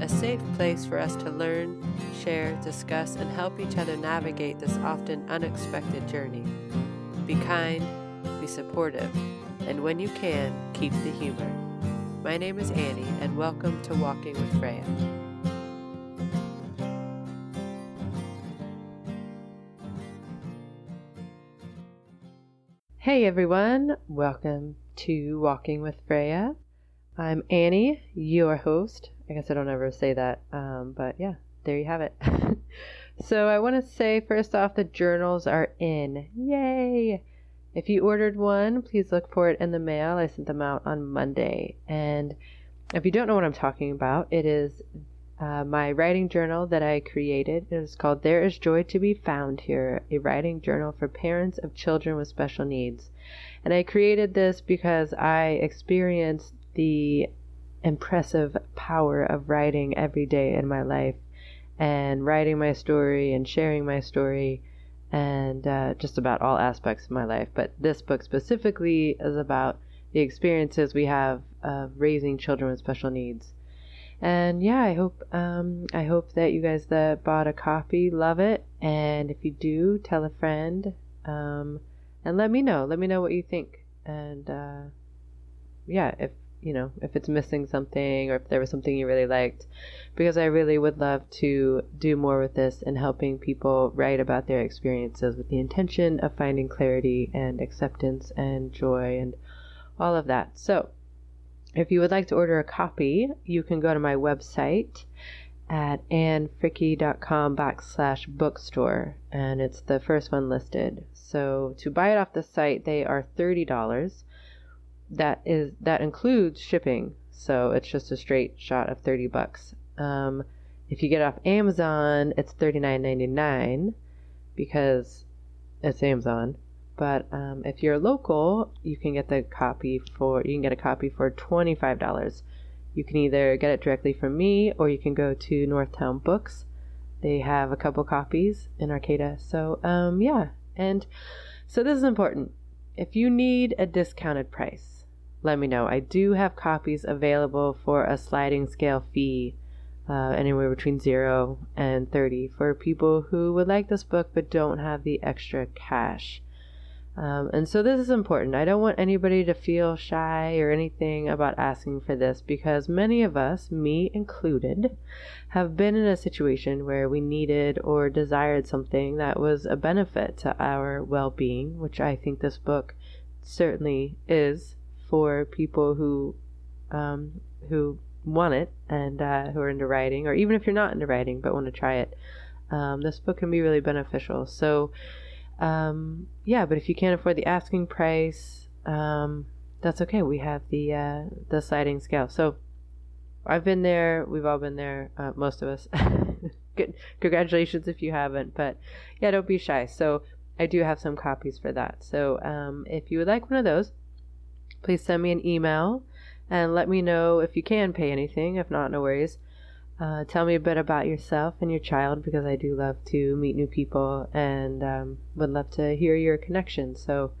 a safe place for us to learn, share, discuss, and help each other navigate this often unexpected journey. Be kind, be supportive, and when you can, keep the humor. My name is Annie, and welcome to Walking with Freya. Hey everyone, welcome to Walking with Freya. I'm Annie, your host. I guess I don't ever say that, um, but yeah, there you have it. so I want to say first off, the journals are in. Yay! If you ordered one, please look for it in the mail. I sent them out on Monday. And if you don't know what I'm talking about, it is uh, my writing journal that I created. It is called There Is Joy to Be Found Here, a writing journal for parents of children with special needs. And I created this because I experienced the impressive power of writing every day in my life and writing my story and sharing my story and uh, just about all aspects of my life. But this book specifically is about the experiences we have of raising children with special needs. And yeah, I hope um, I hope that you guys that bought a copy love it, and if you do, tell a friend, um, and let me know. Let me know what you think, and uh, yeah, if you know, if it's missing something or if there was something you really liked, because I really would love to do more with this and helping people write about their experiences with the intention of finding clarity and acceptance and joy and all of that. So, if you would like to order a copy, you can go to my website at annfricke.com backslash bookstore, and it's the first one listed. So to buy it off the site, they are $30 that is that includes shipping. So it's just a straight shot of 30 bucks. Um, if you get off Amazon, it's $39.99 because it's Amazon. But um, if you're local, you can get the copy for you can get a copy for twenty five dollars. You can either get it directly from me or you can go to Northtown Books. They have a couple copies in Arcata. So um, yeah, and so this is important. If you need a discounted price, let me know. I do have copies available for a sliding scale fee, uh, anywhere between 0 and 30 for people who would like this book but don't have the extra cash. Um, and so this is important. I don't want anybody to feel shy or anything about asking for this because many of us, me included, have been in a situation where we needed or desired something that was a benefit to our well being, which I think this book certainly is for people who um, who want it and uh, who are into writing, or even if you're not into writing but want to try it. Um, this book can be really beneficial. So, um, yeah, but if you can't afford the asking price, um, that's okay. We have the uh, the sliding scale. So, I've been there. We've all been there. Uh, most of us. Good. Congratulations if you haven't. But yeah, don't be shy. So I do have some copies for that. So um, if you would like one of those, please send me an email and let me know if you can pay anything. If not, no worries. Uh, tell me a bit about yourself and your child because I do love to meet new people and um, would love to hear your connection. So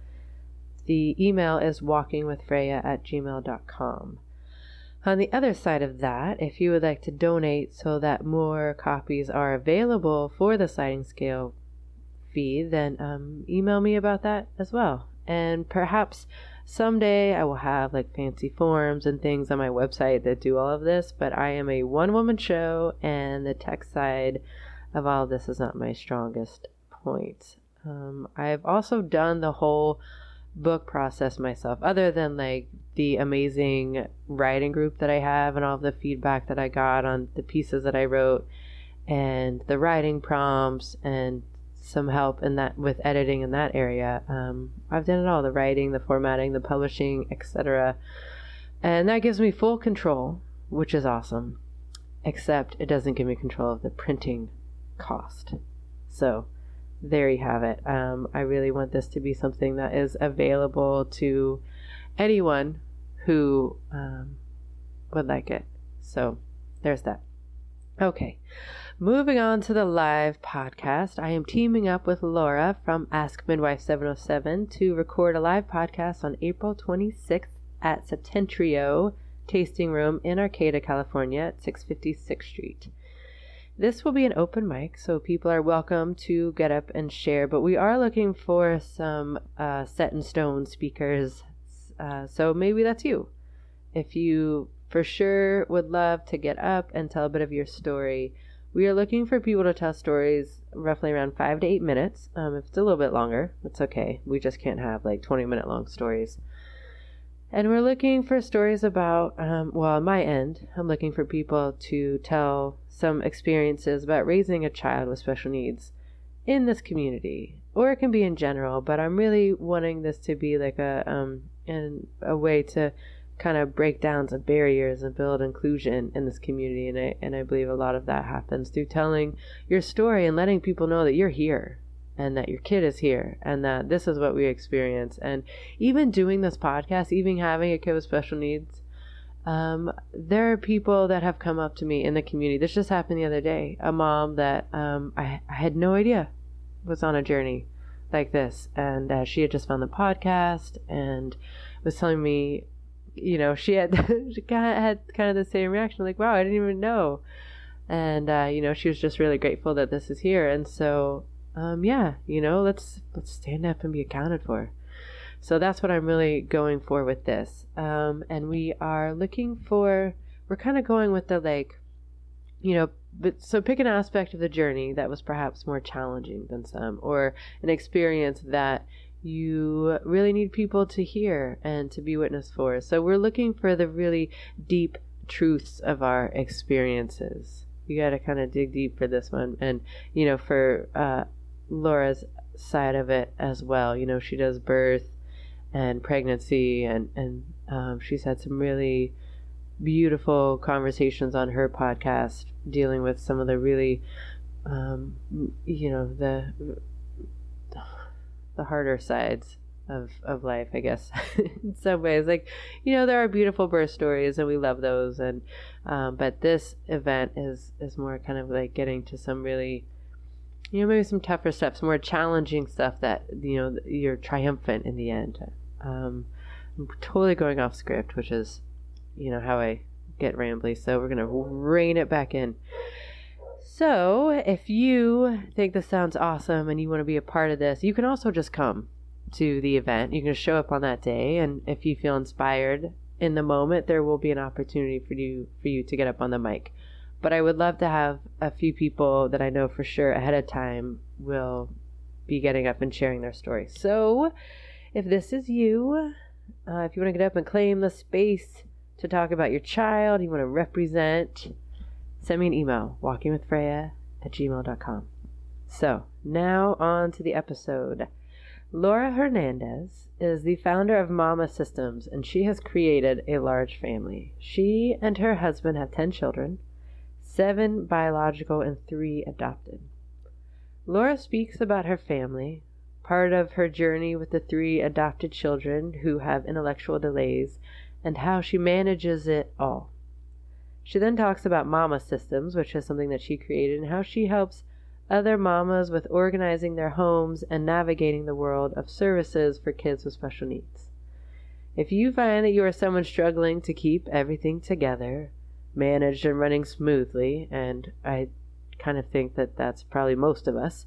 the email is walkingwithfreya at gmail.com. On the other side of that, if you would like to donate so that more copies are available for the sliding scale fee, then um, email me about that as well. And perhaps someday I will have like fancy forms and things on my website that do all of this, but I am a one woman show and the tech side of all of this is not my strongest point. Um, I've also done the whole book process myself, other than like the amazing writing group that I have and all the feedback that I got on the pieces that I wrote and the writing prompts and some help in that with editing in that area. Um, I've done it all: the writing, the formatting, the publishing, etc. And that gives me full control, which is awesome. Except it doesn't give me control of the printing cost. So there you have it. Um, I really want this to be something that is available to anyone who um, would like it. So there's that. Okay, moving on to the live podcast. I am teaming up with Laura from Ask Midwife 707 to record a live podcast on April 26th at Septentrio Tasting Room in Arcata, California at 656 Street. This will be an open mic, so people are welcome to get up and share, but we are looking for some uh, set in stone speakers. Uh, so maybe that's you. If you for sure would love to get up and tell a bit of your story, we are looking for people to tell stories roughly around five to eight minutes. Um, if it's a little bit longer, it's okay. We just can't have like 20 minute long stories. And we're looking for stories about, um, well, on my end, I'm looking for people to tell some experiences about raising a child with special needs in this community, or it can be in general. But I'm really wanting this to be like a um, and a way to kind of break down some barriers and build inclusion in this community. And I and I believe a lot of that happens through telling your story and letting people know that you're here and that your kid is here and that this is what we experience. And even doing this podcast, even having a kid with special needs, um, there are people that have come up to me in the community. This just happened the other day. A mom that um, I, I had no idea was on a journey like this. And uh, she had just found the podcast and was telling me, you know, she had she kind of had kind of the same reaction, like, wow, I didn't even know. And uh, you know, she was just really grateful that this is here. And so um, yeah, you know, let's let's stand up and be accounted for. So that's what I'm really going for with this. Um, and we are looking for we're kind of going with the like, you know, but so pick an aspect of the journey that was perhaps more challenging than some, or an experience that you really need people to hear and to be witness for. So we're looking for the really deep truths of our experiences. You got to kind of dig deep for this one, and you know, for uh, Laura's side of it as well. You know, she does birth and pregnancy, and and um, she's had some really beautiful conversations on her podcast dealing with some of the really, um, you know, the the harder sides of of life, I guess, in some ways. Like, you know, there are beautiful birth stories, and we love those, and um, but this event is is more kind of like getting to some really you know, maybe some tougher stuff, some more challenging stuff that, you know, you're triumphant in the end. Um, I'm totally going off script, which is, you know, how I get rambly. So we're to rein it back in. So if you think this sounds awesome and you want to be a part of this, you can also just come to the event. You can show up on that day. And if you feel inspired in the moment, there will be an opportunity for you, for you to get up on the mic but I would love to have a few people that I know for sure ahead of time will be getting up and sharing their story. So, if this is you, uh, if you want to get up and claim the space to talk about your child, you want to represent, send me an email, walkingwithfreya at gmail.com. So, now on to the episode. Laura Hernandez is the founder of Mama Systems, and she has created a large family. She and her husband have 10 children seven biological and three adopted. Laura speaks about her family, part of her journey with the three adopted children who have intellectual delays, and how she manages it all. She then talks about Mama Systems, which is something that she created, and how she helps other mamas with organizing their homes and navigating the world of services for kids with special needs. If you find that you are someone struggling to keep everything together, managed and running smoothly, and I kind of think that that's probably most of us,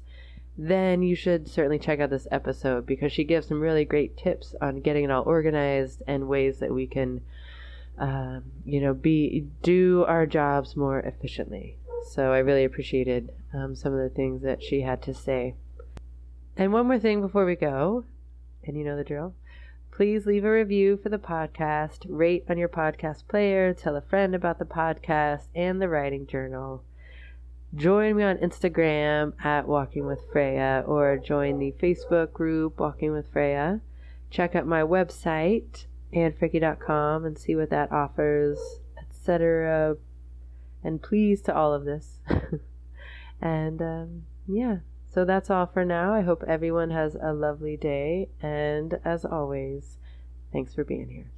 then you should certainly check out this episode because she gives some really great tips on getting it all organized and ways that we can, um, you know, be do our jobs more efficiently. So I really appreciated um, some of the things that she had to say. And one more thing before we go, and you know the drill. Please leave a review for the podcast, rate on your podcast player, tell a friend about the podcast and the writing journal. Join me on Instagram at Walking with Freya or join the Facebook group Walking with Freya. Check out my website, annfricke.com, and see what that offers, etc. And please to all of this. and um, yeah, so that's all for now. I hope everyone has a lovely day. And as always, thanks for being here.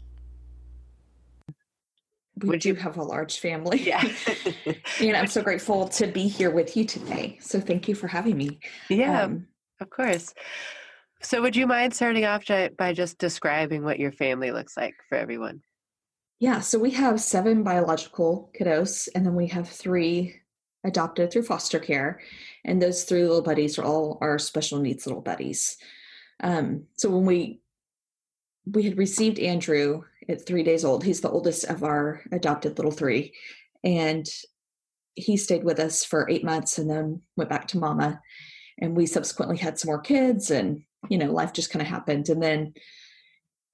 We do have a large family. Yeah. and I'm so grateful to be here with you today. So thank you for having me. Yeah, um, of course. So would you mind starting off by just describing what your family looks like for everyone? Yeah, so we have seven biological kiddos, and then we have three adopted through foster care. And those three little buddies are all our special needs little buddies. Um, so when we we had received Andrew at three days old, he's the oldest of our adopted little three, and he stayed with us for eight months and then went back to mama. And we subsequently had some more kids, and you know, life just kind of happened. And then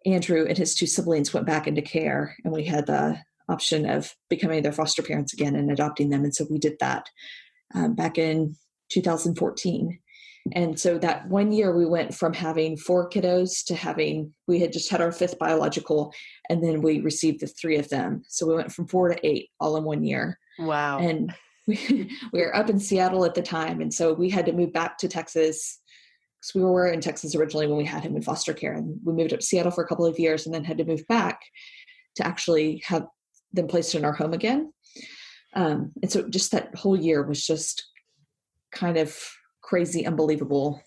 Andrew and his two siblings went back into care, and we had the option of becoming their foster parents again and adopting them. And so we did that um, back in 2014. And so that one year we went from having four kiddos to having, we had just had our fifth biological, and then we received the three of them. So we went from four to eight all in one year. Wow. And we, we were up in Seattle at the time. And so we had to move back to Texas because we were in Texas originally when we had him in foster care. And we moved up to Seattle for a couple of years and then had to move back to actually have them placed in our home again. Um, and so just that whole year was just kind of crazy, unbelievable,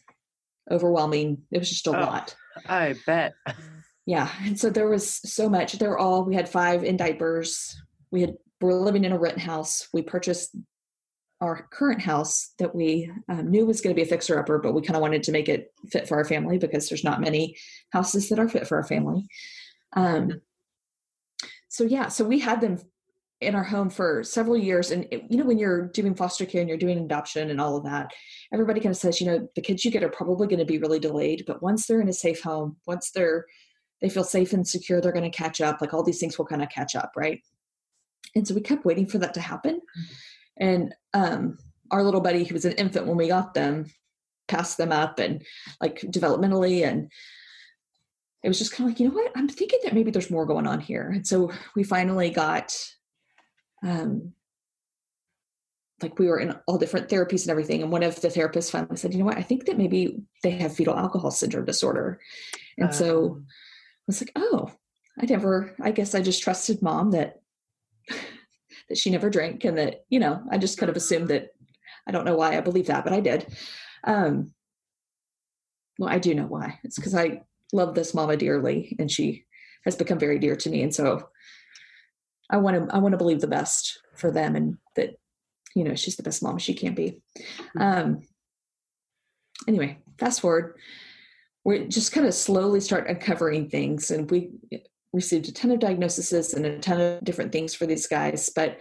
overwhelming. It was just a oh, lot. I bet. Yeah. And so there was so much. They were all, we had five in diapers. We had, we were living in a rent house. We purchased our current house that we um, knew was going to be a fixer upper, but we kind of wanted to make it fit for our family because there's not many houses that are fit for our family. Um, so yeah, so we had them in our home for several years and it, you know when you're doing foster care and you're doing adoption and all of that everybody kind of says you know the kids you get are probably going to be really delayed but once they're in a safe home once they're they feel safe and secure they're going to catch up like all these things will kind of catch up right and so we kept waiting for that to happen mm-hmm. And um our little buddy who was an infant when we got them passed them up and like developmentally and it was just kind of like, you know what? I'm thinking that maybe there's more going on here. And so we finally got, um, like we were in all different therapies and everything. And one of the therapists finally said, you know what? I think that maybe they have fetal alcohol syndrome disorder. And um. so I was like, oh, I never, I guess I just trusted mom that, that she never drank and that, you know, I just kind of assumed that, I don't know why I believe that, but I did. Um, well, I do know why. It's because I love this mama dearly and she has become very dear to me and so i want to i want to believe the best for them and that you know she's the best mom she can be mm-hmm. um anyway fast forward we just kind of slowly start uncovering things and we received a ton of diagnoses and a ton of different things for these guys but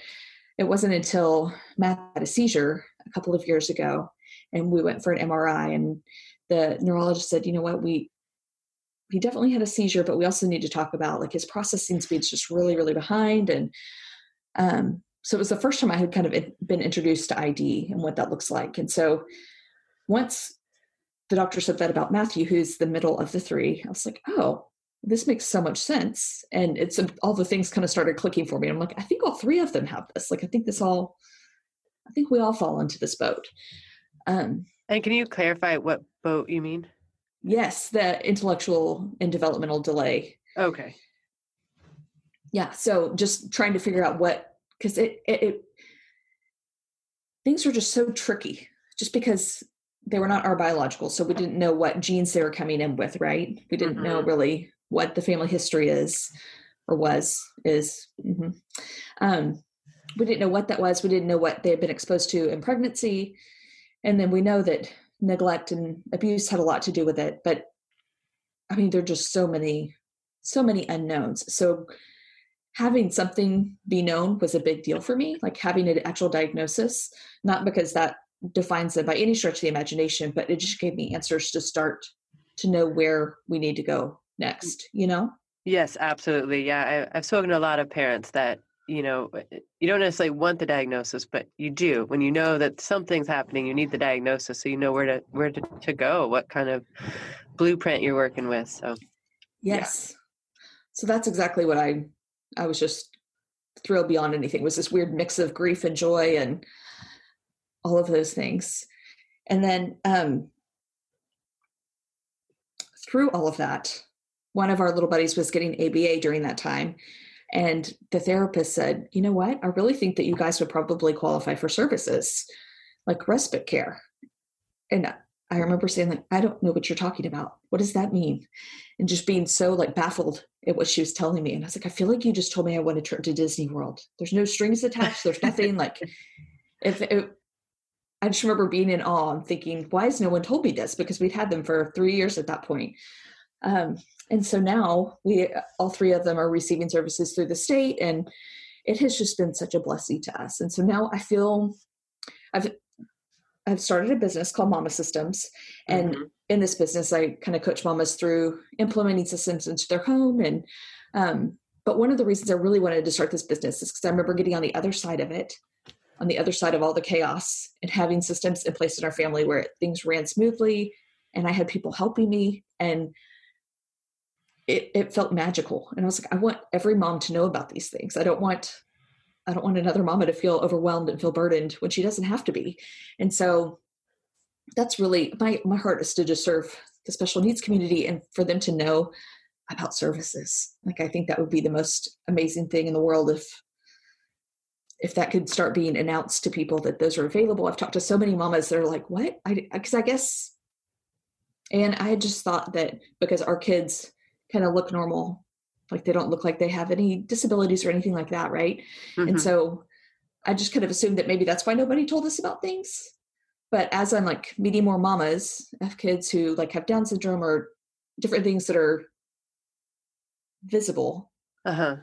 it wasn't until matt had a seizure a couple of years ago and we went for an mri and the neurologist said you know what we he definitely had a seizure, but we also need to talk about like his processing speed's just really, really behind. And um, so it was the first time I had kind of been introduced to ID and what that looks like. And so once the doctor said that about Matthew, who's the middle of the three, I was like, oh, this makes so much sense. And it's all the things kind of started clicking for me. I'm like, I think all three of them have this. Like, I think this all, I think we all fall into this boat. Um, and can you clarify what boat you mean? Yes, the intellectual and developmental delay. Okay. Yeah, so just trying to figure out what because it, it, it things were just so tricky just because they were not our biological so we didn't know what genes they were coming in with right we didn't mm-hmm. know really what the family history is or was is mm-hmm. um, we didn't know what that was. We didn't know what they had been exposed to in pregnancy. And then we know that neglect and abuse had a lot to do with it but i mean there are just so many so many unknowns. So having something be known was a big deal for me like having an actual diagnosis not because that defines them by any stretch of the imagination but it just gave me answers to start to know where we need to go next you know? Yes absolutely yeah I, i've spoken to a lot of parents that you know eh, you don't necessarily want the diagnosis but you do when you know that something's happening you need the diagnosis so you know where to where to, to go what kind of blueprint you're working with so yes. Yeah. so that's exactly what i i was just thrilled beyond anything it was this weird mix of grief and joy and all of those things. And then um, through all of that, one of our little buddies was getting ABA during that time. And the therapist said, You know what? I really think that you guys would probably qualify for services like respite care. And I remember saying, like, I don't know what you're talking about. What does that mean? And just being so like baffled at what she was telling me. And I was like, I feel like you just told me I want to trip to Disney World. There's no strings attached. There's nothing like if it, I just remember being in awe and thinking, why has no one told me this? Because we'd had them for three years at that point. Um, and so now we all three of them are receiving services through the state and it has just been such a blessing to us. And so now I feel I've I've started a business called Mama Systems. And mm-hmm. in this business, I kind of coach mamas through implementing systems into their home. And, um, but one of the reasons I really wanted to start this business is because I remember getting on the other side of it, on the other side of all the chaos, and having systems in place in our family where things ran smoothly and I had people helping me. And it, it felt magical. And I was like, I want every mom to know about these things. I don't want I don't want another mama to feel overwhelmed and feel burdened when she doesn't have to be. And so that's really my my heart is to just serve the special needs community and for them to know about services. Like I think that would be the most amazing thing in the world if if that could start being announced to people that those are available. I've talked to so many mamas that are like, "What?" I because I guess and I had just thought that because our kids kind of look normal. Like they don't look like they have any disabilities or anything like that right? Mm-hmm. and so i just kind of assumed that maybe that's why nobody told us about things. But as i'm like meeting more mamas of kids who like have down syndrome or different things that are visible uh-huh.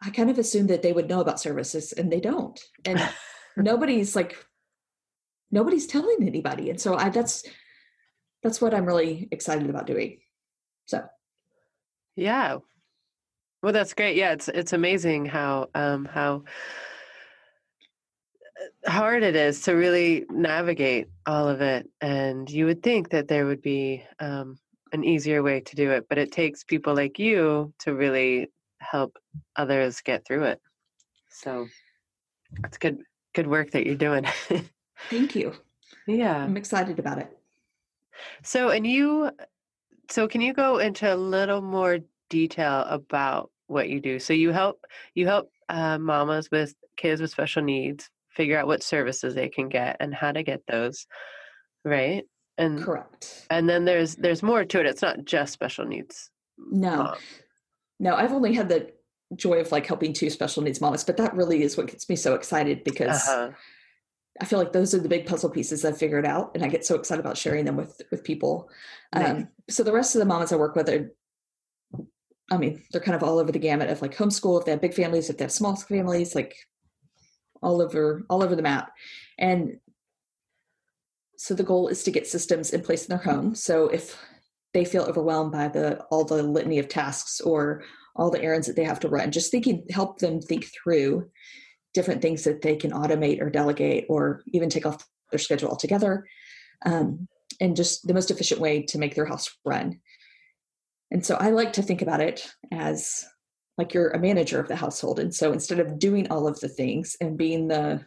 I kind of assumed that they would know about services and they don't. And nobody's like nobody's telling anybody. And so i that's that's what i'm really excited about doing. So yeah. Well, that's great. Yeah, it's it's amazing how um, how uh, hard it is to really navigate all of it, and you would think that there would be um, an easier way to do it, but it takes people like you to really help others get through it. So it's good good work that you're doing. Thank you. Yeah, I'm excited about it. So, and you so can you go into a little more detail about what you do? So you help you help uh, mamas with kids with special needs figure out what services they can get and how to get those, right? And correct. And then there's there's more to it. It's not just special needs. No, no. I've only had the joy of like helping two special needs mamas, but that really is what gets me so excited because. Uh-huh. I feel like those are the big puzzle pieces I've figured out, and I get so excited about sharing them with with people. Nice. Um, so the rest of the moms I work with are, I mean, they're kind of all over the gamut of like homeschool, if they have big families, if they have small families, like all over all over the map. And so the goal is to get systems in place in their home. So if they feel overwhelmed by the all the litany of tasks or all the errands that they have to run, just thinking help them think through different things that they can automate or delegate or even take off their schedule altogether um, and just the most efficient way to make their house run. And so i like to think about it as like you're a manager of the household and so instead of doing all of the things and being the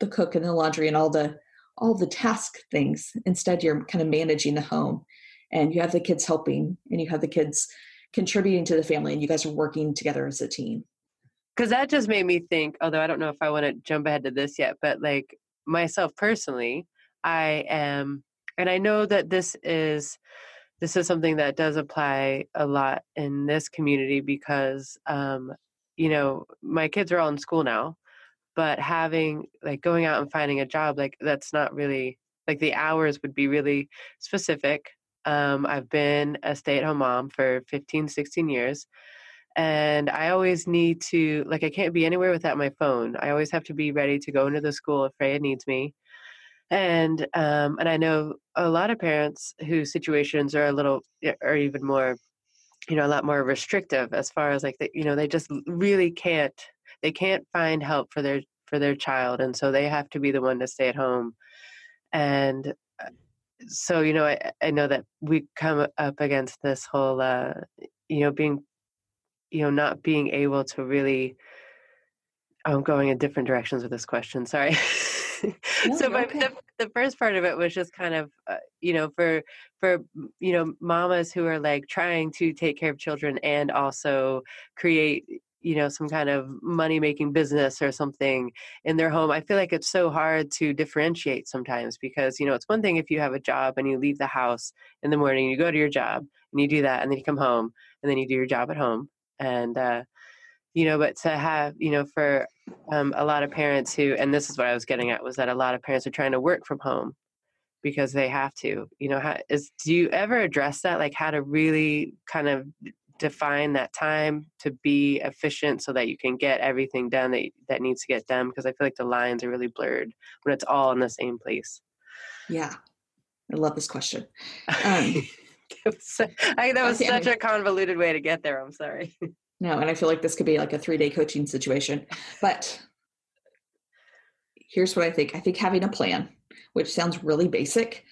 the cook and the laundry and all the all the task things instead you're kind of managing the home. And you have the kids helping and you have the kids contributing to the family and you guys are working together as a team because that just made me think although i don't know if i want to jump ahead to this yet but like myself personally i am and i know that this is this is something that does apply a lot in this community because um you know my kids are all in school now but having like going out and finding a job like that's not really like the hours would be really specific. Um i've been a stay-at-home mom for 15 16 years and I always need to like I can't be anywhere without my phone. I always have to be ready to go into the school if Freya needs me. And um, and I know a lot of parents whose situations are a little are even more, you know, a lot more restrictive as far as like the, you know they just really can't they can't find help for their for their child, and so they have to be the one to stay at home. And uh, so you know I, I know that we come up against this whole uh, you know being you know not being able to really i'm going in different directions with this question sorry. No, so my, the, the first part of it was just kind of uh, you know for for you know mamas who are like trying to take care of children and also create you know some kind of money making business or something in their home i feel like it's so hard to differentiate sometimes because you know it's one thing if you have a job and you leave the house in the morning you go to your job and you do that and then you come home and then you do your job at home and uh you know but to have you know for um, a lot of parents who and this is what i was getting at was that a lot of parents are trying to work from home because they have to you know how is do you ever address that? Like how to really kind of define that time to be efficient so that you can get everything done that that needs to get done? Because i feel like the lines are really blurred when it's all in the same place. Yeah. I love this question. Um, I, that was such a convoluted way to get there i'm sorry no and i feel like this could be like a three day coaching situation but here's what i think i think having a plan which sounds really basic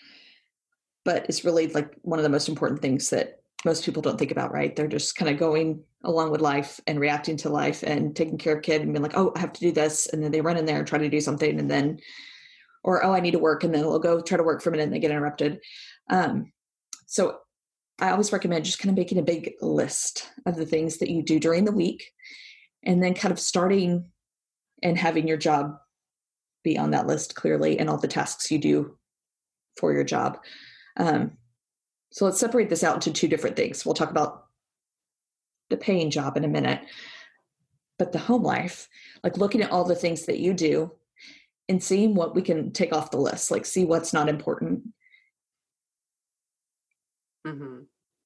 but it's really like one of the most important things that most people don't think about, right? They're just kind of going along with life and reacting to life and taking care of kid and being like, oh, I have to do this. And then they run in there and try to do something and then, or, oh, I need to work. And then they'll go try to work for a minute and they get interrupted. Um, so I always recommend just kind of making a big list of the things that you do during the week and then kind of starting and having your job be on that list clearly and all the tasks you do for your job. Um, so let's separate this out into two different things. We'll talk about the paying job in a minute. But the home life, like looking at all the things that you do and seeing what we can take off the list, like see what's not important. Mm-hmm.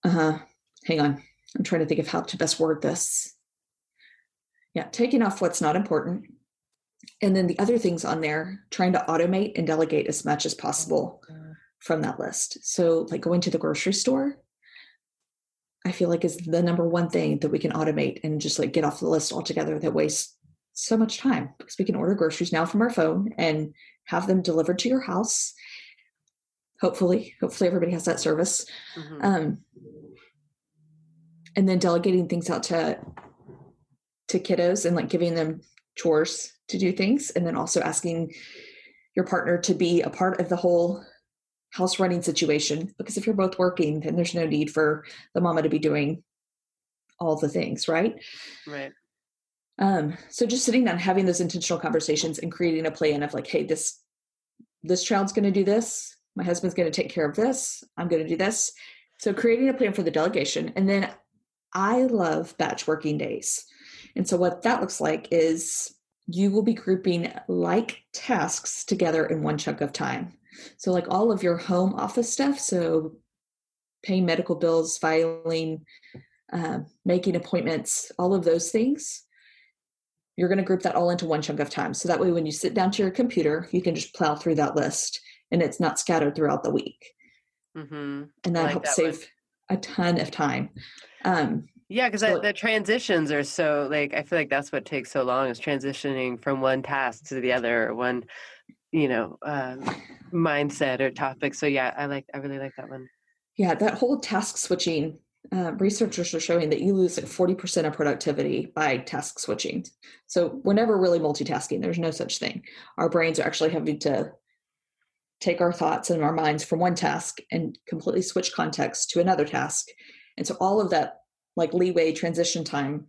Uh huh. Hang on. I'm trying to think of how to best word this. Yeah, taking off what's not important. And then the other things on there, trying to automate and delegate as much as possible. Oh, from that list. So, like going to the grocery store, I feel like is the number one thing that we can automate and just like get off the list altogether that wastes so much time because we can order groceries now from our phone and have them delivered to your house. Hopefully, hopefully everybody has that service. Mm-hmm. Um, and then delegating things out to to kiddos and like giving them chores to do things and then also asking your partner to be a part of the whole house running situation because if you're both working then there's no need for the mama to be doing all the things right right um so just sitting down having those intentional conversations and creating a plan of like hey this this child's going to do this my husband's going to take care of this i'm going to do this. So creating a plan for the delegation and then i love batch working days. And so what that looks like is you will be grouping like tasks together in one chunk of time. So, like all of your home office stuff, so paying medical bills, filing, uh, making appointments, all of those things, you're going to group that all into one chunk of time. So that way, when you sit down to your computer, you can just plow through that list and it's not scattered throughout the week. Mm-hmm. And that like helps that save one. a ton of time. Um, yeah, because so, the transitions are so like I feel like that's what takes so long is transitioning from one task to the other, or one you know um, mindset or topic so yeah i like i really like that one yeah that whole task switching uh, researchers are showing that you lose like 40% of productivity by task switching so we're never really multitasking there's no such thing our brains are actually having to take our thoughts and our minds from one task and completely switch context to another task and so all of that like leeway transition time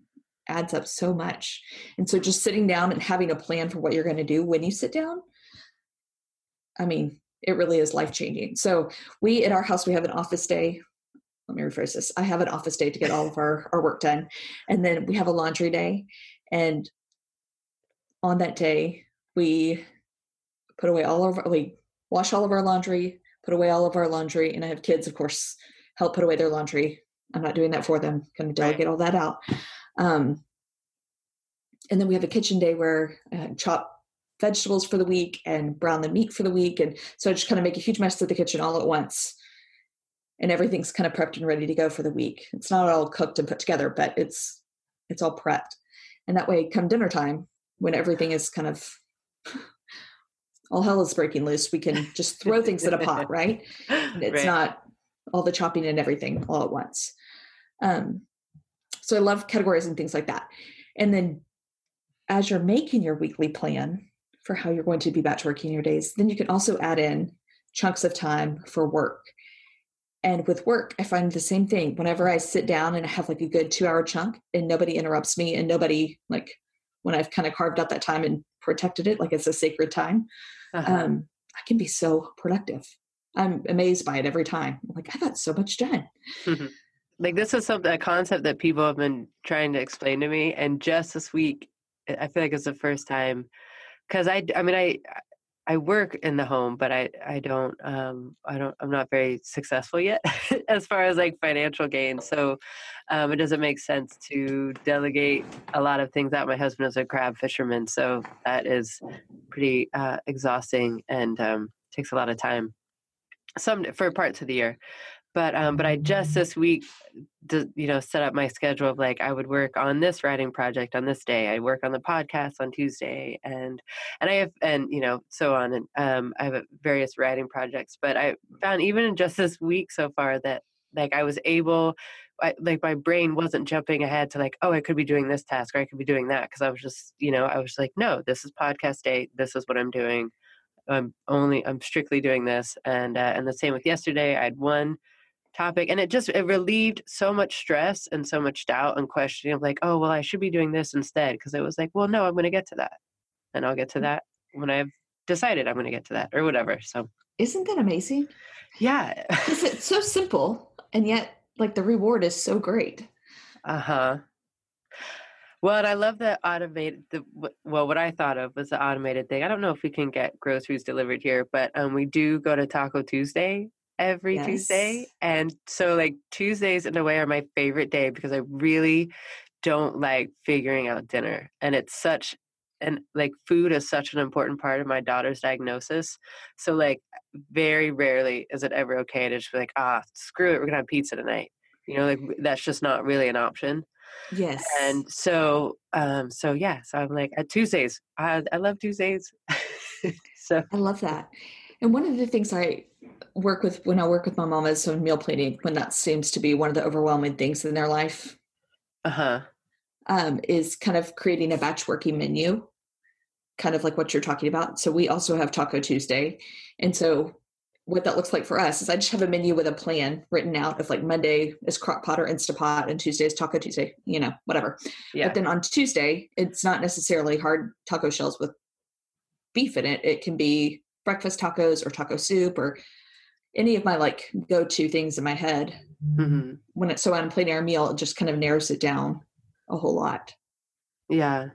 adds up so much and so just sitting down and having a plan for what you're going to do when you sit down I mean, it really is life changing. So we at our house we have an office day. Let me rephrase this. I have an office day to get all of our, our work done. And then we have a laundry day. And on that day, we put away all of our, we wash all of our laundry, put away all of our laundry, and I have kids, of course, help put away their laundry. I'm not doing that for them. Kind of delegate right. all that out. Um, and then we have a kitchen day where I chop vegetables for the week and brown the meat for the week. And so I just kind of make a huge mess of the kitchen all at once. And everything's kind of prepped and ready to go for the week. It's not all cooked and put together, but it's it's all prepped. And that way, come dinner time, when everything is kind of all hell is breaking loose, we can just throw things in a pot, right? And it's right. not all the chopping and everything all at once. Um, so I love categorizing things like that. And then as you're making your weekly plan, for how you're going to be batch working your days, then you can also add in chunks of time for work. And with work, I find the same thing. Whenever I sit down and I have like a good two hour chunk and nobody interrupts me and nobody like when I've kind of carved out that time and protected it, like it's a sacred time, uh-huh. um, I can be so productive. I'm amazed by it every time. I'm like, I got so much done. like this is something a concept that people have been trying to explain to me, and just this week, I feel like it's the first time because I, I mean, I, I work in the home, but I, I don't, um, I don't, I'm not very successful yet as far as like financial gain. So, um, it doesn't make sense to delegate a lot of things out. My husband is a crab fisherman, so that is pretty uh, exhausting and um, takes a lot of time. Some for parts of the year, but um, but I just this week, you know, set up my schedule of like I would work on this writing project on this day. I work on the podcast on Tuesday, and and I have and you know so on. And um, I have various writing projects. But I found even in just this week so far that like I was able, I, like my brain wasn't jumping ahead to like oh I could be doing this task or I could be doing that because I was just you know I was like no this is podcast day. This is what I'm doing. I'm only I'm strictly doing this, and uh, and the same with yesterday. I had one topic and it just it relieved so much stress and so much doubt and questioning of like oh well i should be doing this instead because it was like well no i'm going to get to that and i'll get to mm. that when i've decided i'm going to get to that or whatever so isn't that amazing yeah it's so simple and yet like the reward is so great uh-huh well, and I love the automated. The well, what I thought of was the automated thing. I don't know if we can get groceries delivered here, but um, we do go to Taco Tuesday every yes. Tuesday. And so like Tuesdays in a way are my favorite day because I really don't like figuring out dinner. And it's such and like food is such an important part of my daughter's diagnosis. So like very rarely is it ever okay to just be like, ah, screw it, we're gonna have pizza tonight. You know, like that's just not really an option. Yes. And so um so yeah, so I'm like at Tuesdays. I I love Tuesdays. so I love that. And one of the things I work with when I work with my mom is on meal planning when that seems to be one of the overwhelming things in their life. Uh-huh. Um, is kind of creating a batch working menu, kind of like what you're talking about. So we also have Taco Tuesday. And so what that looks like for us is I just have a menu with a plan written out of like Monday is crock pot or Instapot and Tuesday is Taco Tuesday, you know, whatever. Yeah. But then on Tuesday, it's not necessarily hard taco shells with beef in it. It can be breakfast tacos or taco soup or any of my like go-to things in my head mm-hmm. when it's so when I'm planning our meal, it just kind of narrows it down a whole lot. Yeah.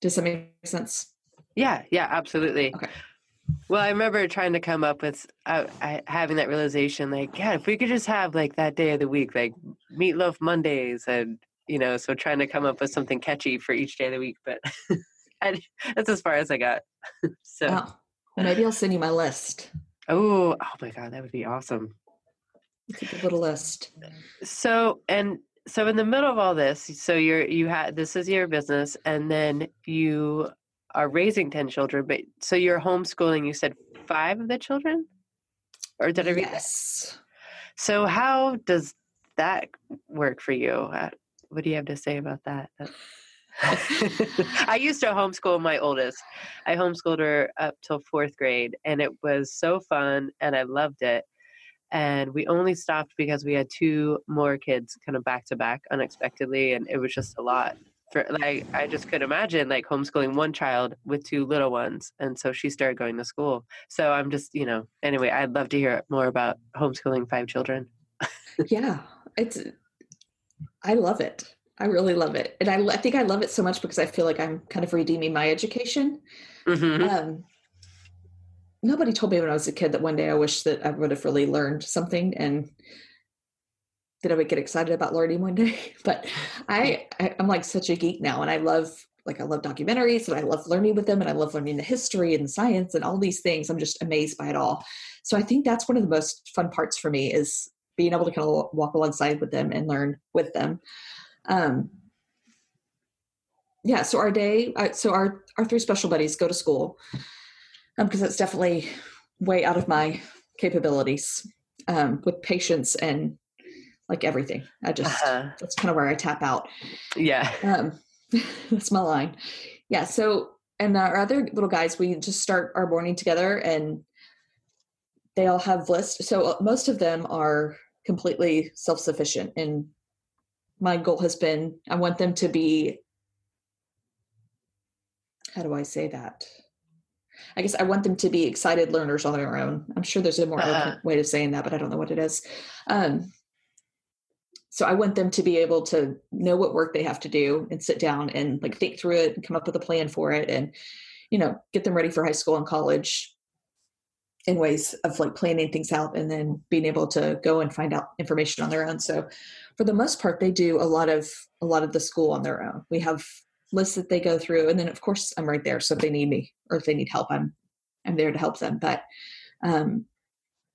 Does that make sense? Yeah. Yeah. Absolutely. Okay. Well, I remember trying to come up with uh, I, having that realization, like, yeah, if we could just have like that day of the week, like meatloaf Mondays, and you know, so trying to come up with something catchy for each day of the week, but I, that's as far as I got. so well, maybe I'll send you my list. Oh, oh my God, that would be awesome. It's a little list. So, and so in the middle of all this, so you're, you had, this is your business, and then you are raising 10 children, but so you're homeschooling, you said five of the children? Or did I read Yes. That? So, how does that work for you? Uh, what do you have to say about that? I used to homeschool my oldest. I homeschooled her up till fourth grade, and it was so fun, and I loved it. And we only stopped because we had two more kids kind of back to back unexpectedly, and it was just a lot. For like, I just could imagine like homeschooling one child with two little ones, and so she started going to school. So I'm just, you know, anyway, I'd love to hear more about homeschooling five children. yeah, it's. I love it. I really love it. And I, I think I love it so much because I feel like I'm kind of redeeming my education. Mm-hmm. Um, nobody told me when I was a kid that one day I wish that I would have really learned something and that I would get excited about learning one day. But I, I I'm like such a geek now and I love like I love documentaries and I love learning with them and I love learning the history and science and all these things. I'm just amazed by it all. So I think that's one of the most fun parts for me is being able to kind of walk alongside with them and learn with them. Um, yeah, so our day, uh, so our our three special buddies go to school because um, that's definitely way out of my capabilities um, with patience and like everything. I just uh-huh. that's kind of where I tap out. Yeah, um, that's my line. Yeah, so and our other little guys, we just start our morning together, and they all have lists. So uh, most of them are completely self-sufficient, and my goal has been I want them to be. How do I say that? I guess I want them to be excited learners on their own. I'm sure there's a more Uh-huh. way of saying that, but I don't know what it is. Um, so I want them to be able to know what work they have to do and sit down and like think through it and come up with a plan for it and you know get them ready for high school and college in ways of like planning things out and then being able to go and find out information on their own. So for the most part they do a lot of a lot of the school on their own. We have lists that they go through and then of course I'm right there so if they need me or if they need help I'm I'm there to help them but um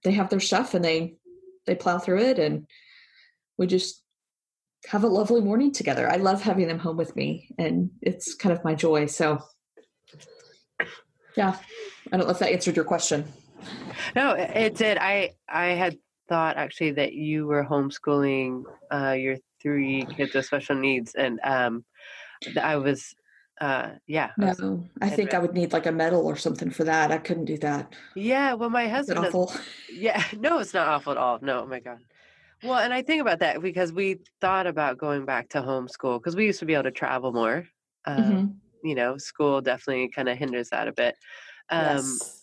they have their stuff and they they plow through it and we just have a lovely morning together. I love having them home with me and it's kind of my joy. So yeah, I don't know if that answered your question. No, it did. I I had thought actually that you were homeschooling uh, your three kids with special needs, and um, I was, uh, yeah, I was- No, I think I would need like a medal or something for that. I couldn't do that. yeah. Well, my husband, awful? yeah, no, it's not awful at all. No, oh my god. Well, and I think about that because we thought about going back to homeschool because we used to be able to travel more. Um, Mhm. You know, school definitely kind of hinders that a bit. Um, Yes.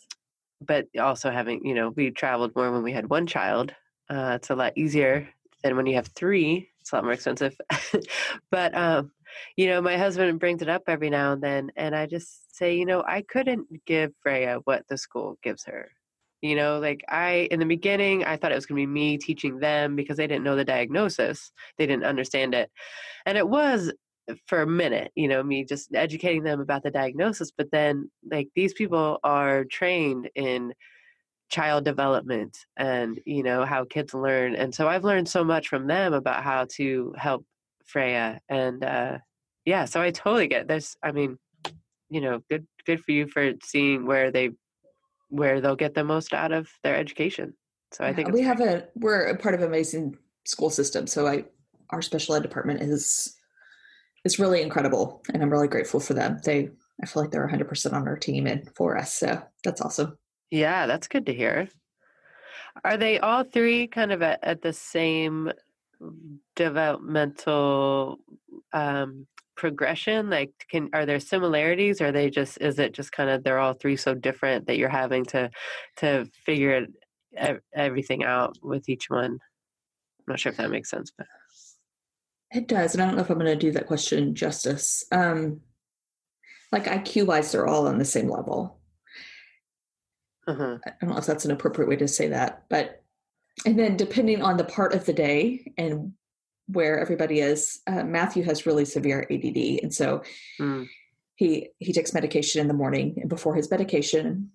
But also having you know we traveled more when we had one child uh, it's a lot easier than when you have three it's a lot more expensive. But um you know my husband brings it up every now and then and i just say you know i couldn't give freya what the school gives her. You know like i in the beginning i thought it was going to be me teaching them because they didn't know the diagnosis they didn't understand it and it was for a minute, you know, me just educating them about the diagnosis. But then, like, these people are trained in child development and, you know, how kids learn. And so I've learned so much from them about how to help Freya. And, uh, yeah, so I totally get this. I mean, you know, good, good for you for seeing where they, where they'll get the most out of their education. So I Yeah, think we have a we're a part of an amazing school system. So I our special ed department is is really incredible and I'm really grateful for them. They I feel like they're 100% on our team and for us. So that's awesome. Yeah, that's good to hear. Are they all three kind of at, at the same developmental um, progression? Like, can are there similarities? Or are they just is it just kind of they're all three so different that you're having to to figure everything out with each one? I'm not sure if that makes sense, but It does, and I don't know if I'm going to do that question justice. Um, like IQ wise, they're all on the same level. uh I don't know if that's an appropriate way to say that, but and then depending on the part of the day and where everybody is, uh, Matthew has really severe ADD, and so Mm. he he takes medication in the morning and before his medication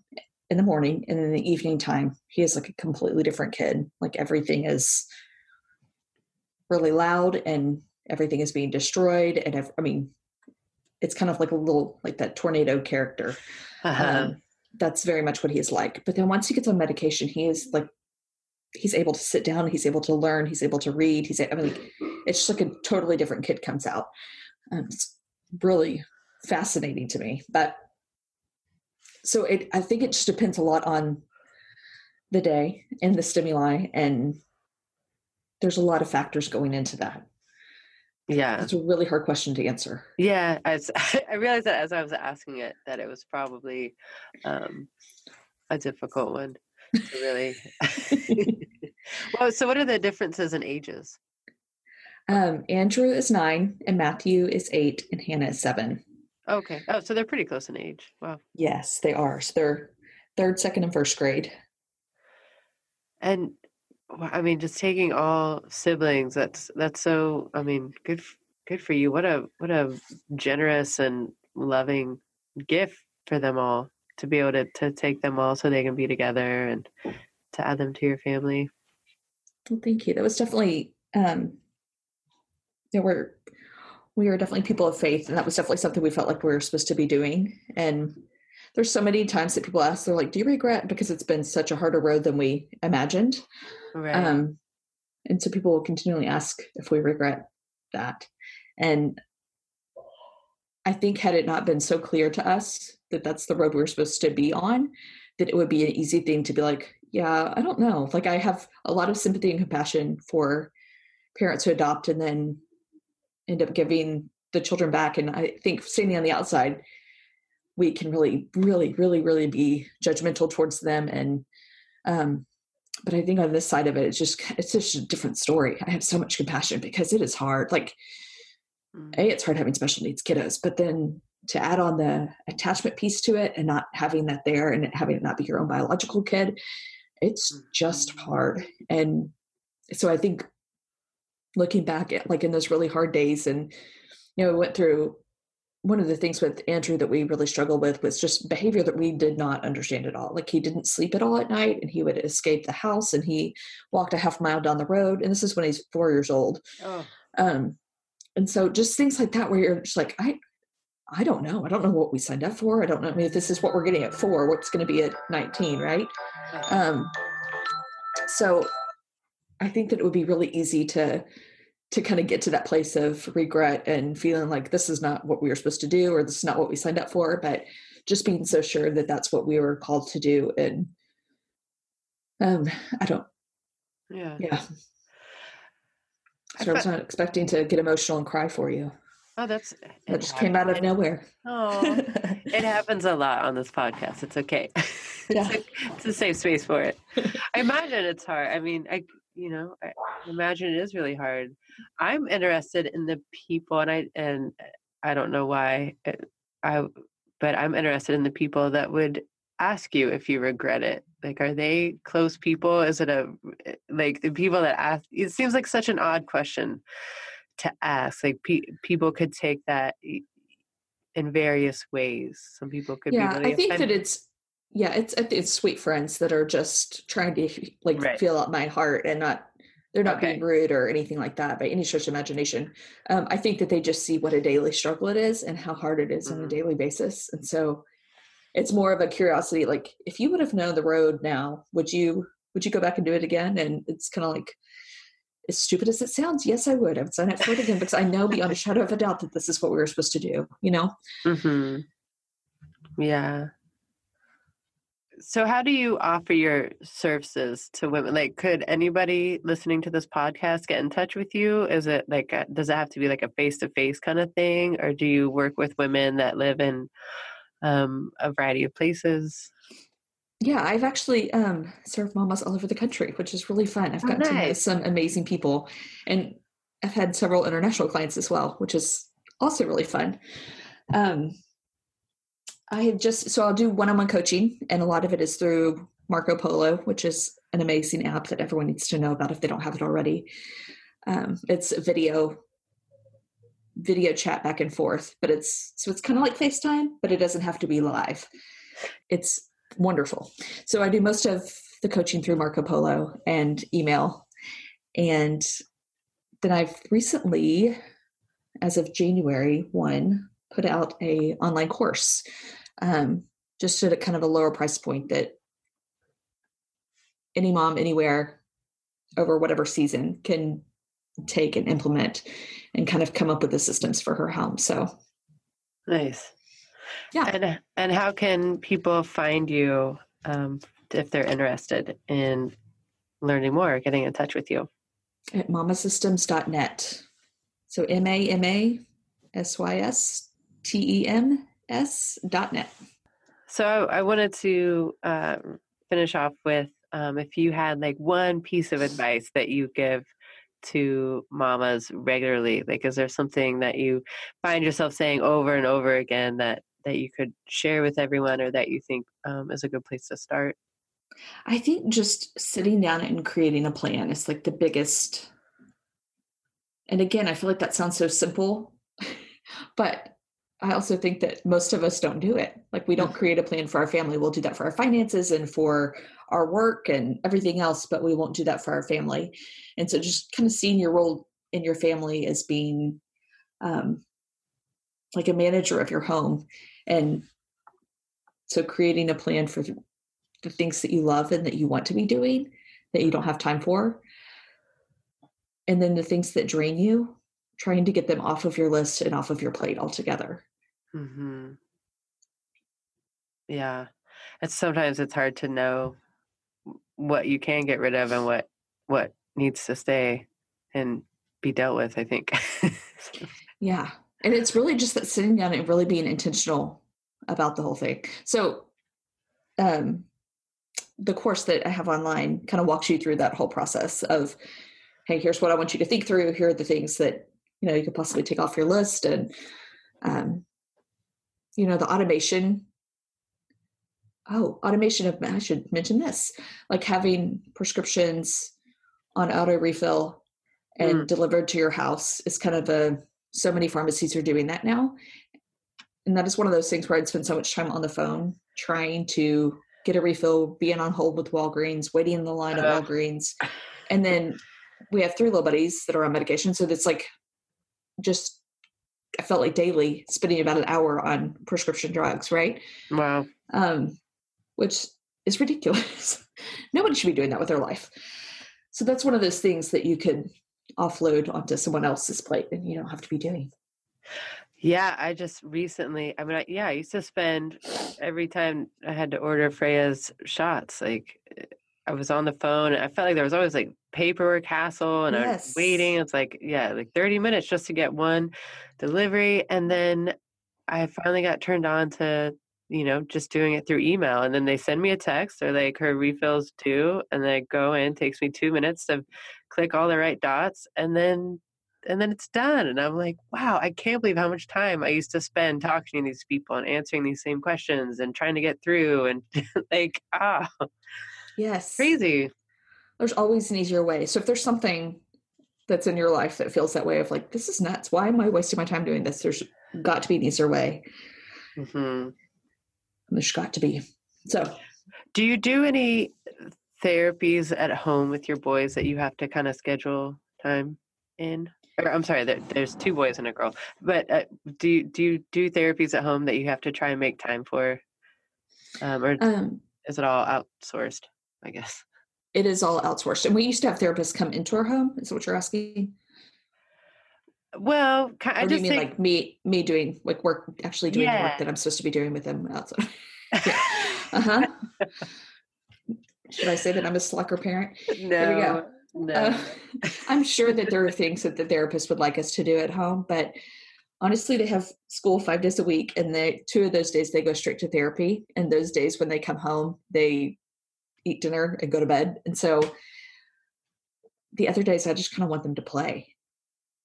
in the morning and in the evening time he is like a completely different kid like everything is really loud and everything is being destroyed and ev- i mean it's kind of like a little like that tornado character. Uh-huh. um, that's very much what he is like. But then once he gets on medication he is like he's able to sit down he's able to learn he's able to read he's i mean it's just like a totally different kid comes out. Um, it's really fascinating to me but so it i think it just depends a lot on the day and the stimuli and there's a lot of factors going into that yeah. it's a really hard question to answer Yeah, as I realized that as I was asking it, that it was probably um, a difficult one to really. well, so what are the differences in ages? um, andrew is nine and matthew is eight and hannah is seven Okay. Oh, so they're pretty close in age. Wow. Yes, they are. So they're third, second, and first grade. And I mean, just taking all siblings. That's that's so. I mean, good good for you. What a what a generous and loving gift for them all to be able to to take them all so they can be together and to add them to your family. Well, thank you. That was definitely um there were we were definitely people of faith, and that was definitely something we felt like we were supposed to be doing. And there's so many times that people ask, they're like, "Do you regret?" Because it's been such a harder road than we imagined. Right. Um, and so people will continually ask if we regret that. And I think had it not been so clear to us that that's the road we we're supposed to be on, that it would be an easy thing to be like, yeah, I don't know. Like I have a lot of sympathy and compassion for parents who adopt and then end up giving the children back. And I think standing on the outside, we can really, really, really, really be judgmental towards them. And, um, but I think on this side of it, it's just, it's just a different story. I have so much compassion because it is hard. Like, mm. A, it's hard having special needs kiddos, but then to add on the attachment piece to it and not having that there and having it not be your own biological kid, it's just mm-hmm. hard. And so I think looking back at like in those really hard days and, you know, we went through one of the things with Andrew that we really struggled with was just behavior that we did not understand at all. Like he didn't sleep at all at night and he would escape the house and he walked a half mile down the road. And this is when he's four years old. Oh. Um, and so just things like that where you're just like, I, I don't know. I don't know what we signed up for. I don't know I mean, if this is what we're getting at four, what's going to be at 19, right? Um, so I think that it would be really easy to to kind of get to that place of regret and feeling like this is not what we were supposed to do or this is not what we signed up for but just being so sure that that's what we were called to do and um i don't yeah yeah so I was not expecting to get emotional and cry for you. Oh, that's that just came out of nowhere. Oh, it happens a lot on this podcast. It's okay. Yeah. it's, a, it's a safe space for it. I imagine it's hard. I mean, I you know, I imagine it is really hard. I'm interested in the people, and I and I don't know why eh, I, but I'm interested in the people that would ask you if you regret it. Like, are they close people? Is it a eh, like the people that ask? It seems like such an odd question to ask. Like, pe- people could take that in various ways. Some people could. Yeah, really I think offended. that it's yeah, it's it's sweet friends that are just trying to like right. feel out my heart and not they're not okay. being rude or anything like that by any stretch of imagination. Um, I think that they just see what a daily struggle it is and how hard it is mm-hmm. on a mm-hmm. daily basis, and so it's more of a curiosity. Like, if you would have known the road now, would you would you go back and do it again? And it's kind of like as stupid as it sounds, yes, I would. I would sign up for it again because I know beyond a shadow of a doubt that this is what we were supposed to do. You know. Hmm. Yeah so how do you offer your services to women? Like could anybody listening to this podcast get in touch with you? Is it like a, does it have to be like a face-to-face kind of thing or do you work with women that live in um, a variety of places? Yeah i've actually um, served mamas all over the country which is really fun. I've oh, gotten nice. to know some amazing people and i've had several international clients as well which is also really fun. Um, I have just so I'll do one-on-one coaching, and a lot of it is through Marco Polo, which is an amazing app that everyone needs to know about if they don't have it already. Um, it's video video chat back and forth, but it's so it's kind of like FaceTime, but it doesn't have to be live. It's wonderful. So I do most of the coaching through Marco Polo and email, and then I've recently, as of January one, put out a online course um, just at a kind of a lower price point that any mom anywhere over whatever season can take and implement and kind of come up with the systems for her home. So nice. Yeah. And and how can people find you um, if they're interested in learning more, getting in touch with you? At mamasystems.net. So M A M A S Y S T E M s.net. So I wanted to uh, finish off with um, if you had like one piece of advice that you give to mamas regularly, like is there something that you find yourself saying over and over again that that you could share with everyone or that you think um, is a good place to start? I think just sitting down and creating a plan is like the biggest. And again, I feel like that sounds so simple, but I also think that most of us don't do it. Like we don't create a plan for our family. We'll do that for our finances and for our work and everything else, but we won't do that for our family. And so just kind of seeing your role in your family as being um, like a manager of your home. And so creating a plan for the things that you love and that you want to be doing that you don't have time for. And then the things that drain you, trying to get them off of your list and off of your plate altogether Mm-hmm. Yeah. It's sometimes it's hard to know what you can get rid of and what what needs to stay and be dealt with, I think. yeah. And it's really just that sitting down and really being intentional about the whole thing. So um the course that I have online kind of walks you through that whole process of, hey, here's what I want you to think through. Here are the things that you know you could possibly take off your list, and um, you know the automation. Oh, automation of I should mention this, like having prescriptions on auto refill and mm. delivered to your house is kind of a so many pharmacies are doing that now and that is one of those things where I'd spend so much time on the phone trying to get a refill, being on hold with Walgreens, waiting in the line at uh. Walgreens. And then we have three little buddies that are on medication. So it's like just, I felt like daily spending about an hour on prescription drugs, right? Wow. Um, which is ridiculous. Nobody should be doing that with their life. So that's one of those things that you could offload onto someone else's plate and you don't have to be doing. Yeah, I just recently, I mean, I, yeah, I used to spend every time I had to order Freya's shots, like I was on the phone and I felt like there was always like paperwork hassle and yes. I'm waiting. It's like, yeah, like 30 minutes just to get one delivery. And then I finally got turned on to, you know, just doing it through email. And then they send me a text or like her refills due. And then I go in, takes me two minutes to click all the right dots. And then and then it's done. And I'm like, wow, I can't believe how much time I used to spend talking to these people and answering these same questions and trying to get through and like, ah, yes, crazy. There's always an easier way. So if there's something that's in your life that feels that way of like, this is nuts. Why am I wasting my time doing this? There's got to be an easier way. Mm-hmm. There's got to be. So, do you do any therapies at home with your boys that you have to kind of schedule time in? or I'm sorry, there, there's two boys and a girl. But uh, do you, do you do therapies at home that you have to try and make time for, um, or um, is it all outsourced? I guess it is all outsourced, and we used to have therapists come into our home. Is that what you're asking? Well, I or do you mean think, like me me doing like work, actually doing yeah. work that I'm supposed to be doing with them outside? uh huh. Should I say that I'm a slacker parent? No. There we go. No. Uh, I'm sure that there are things that the therapist would like us to do at home, but honestly, they have school five days a week, and they two of those days they go straight to therapy, and those days when they come home, they eat dinner and go to bed, and so the other days I just kind of want them to play,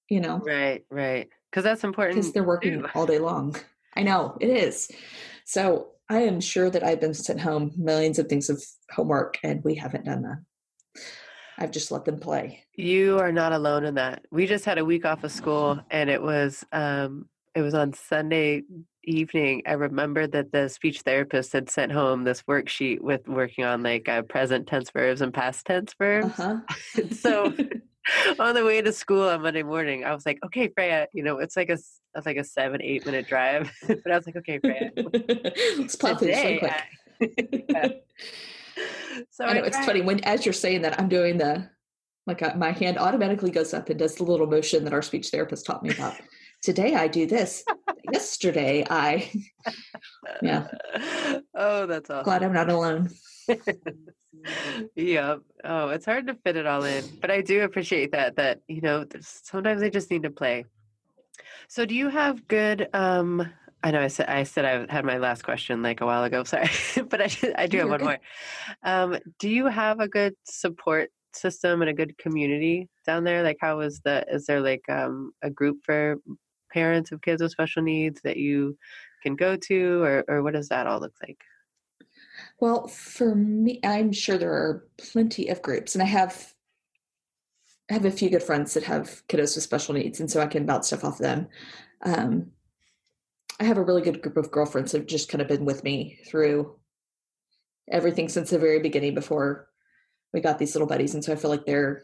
you know? Right, right, because that's important because they're working all day long. I know it is. So I am sure that I've been sent home millions of things of homework, and we haven't done that. I've just let them play. You are not alone in that. We just had a week off of school and it was um it was on Sunday evening. I remember that the speech therapist had sent home this worksheet with working on like uh, present tense verbs and past tense verbs. Uh-huh. so on the way to school on Monday morning, I was like, "Okay, Freya, you know, it's like a it's like a seven eight minute drive." but I was like, "Okay, Freya, let's real quick." I, yeah so I know I it's funny when as you're saying that I'm doing the like uh, my hand automatically goes up and does the little motion that our speech therapist taught me about. Today I do this. Yesterday I yeah. Oh, that's awesome. Glad I'm not alone. yeah. Oh, it's hard to fit it all in, but I do appreciate that. That you know, sometimes I just need to play. So, do you have good um I know I said I said I had my last question like a while ago. Sorry, but I I do have one more. Um, do you have a good support system and a good community down there? Like, how is the? Is there like um, a group for parents of kids with special needs that you can go to, or or what does that all look like? Well, for me, I'm sure there are plenty of groups, and I have I have a few good friends that have kiddos with special needs, and so I can bounce stuff off them. Um, I have a really good group of girlfriends that have just kind of been with me through everything since the very beginning before we got these little buddies. And so I feel like they're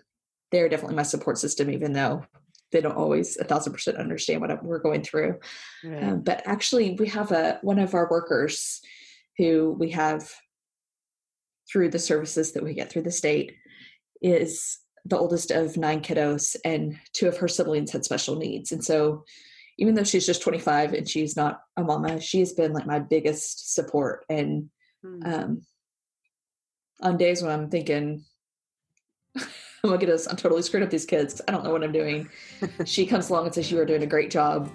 they're definitely my support system, even though they don't always a thousand percent understand what we're going through. Right. Um, but actually, we have a one of our workers who we have through the services that we get through the state is the oldest of nine kiddos, and two of her siblings had special needs, and so even though she's just 25 and she's not a mama, she has been like my biggest support. And Hmm. um, on days when I'm thinking, oh my goodness, I'm totally screwed up these kids. I don't know what I'm doing. she comes along and says, You are doing a great job.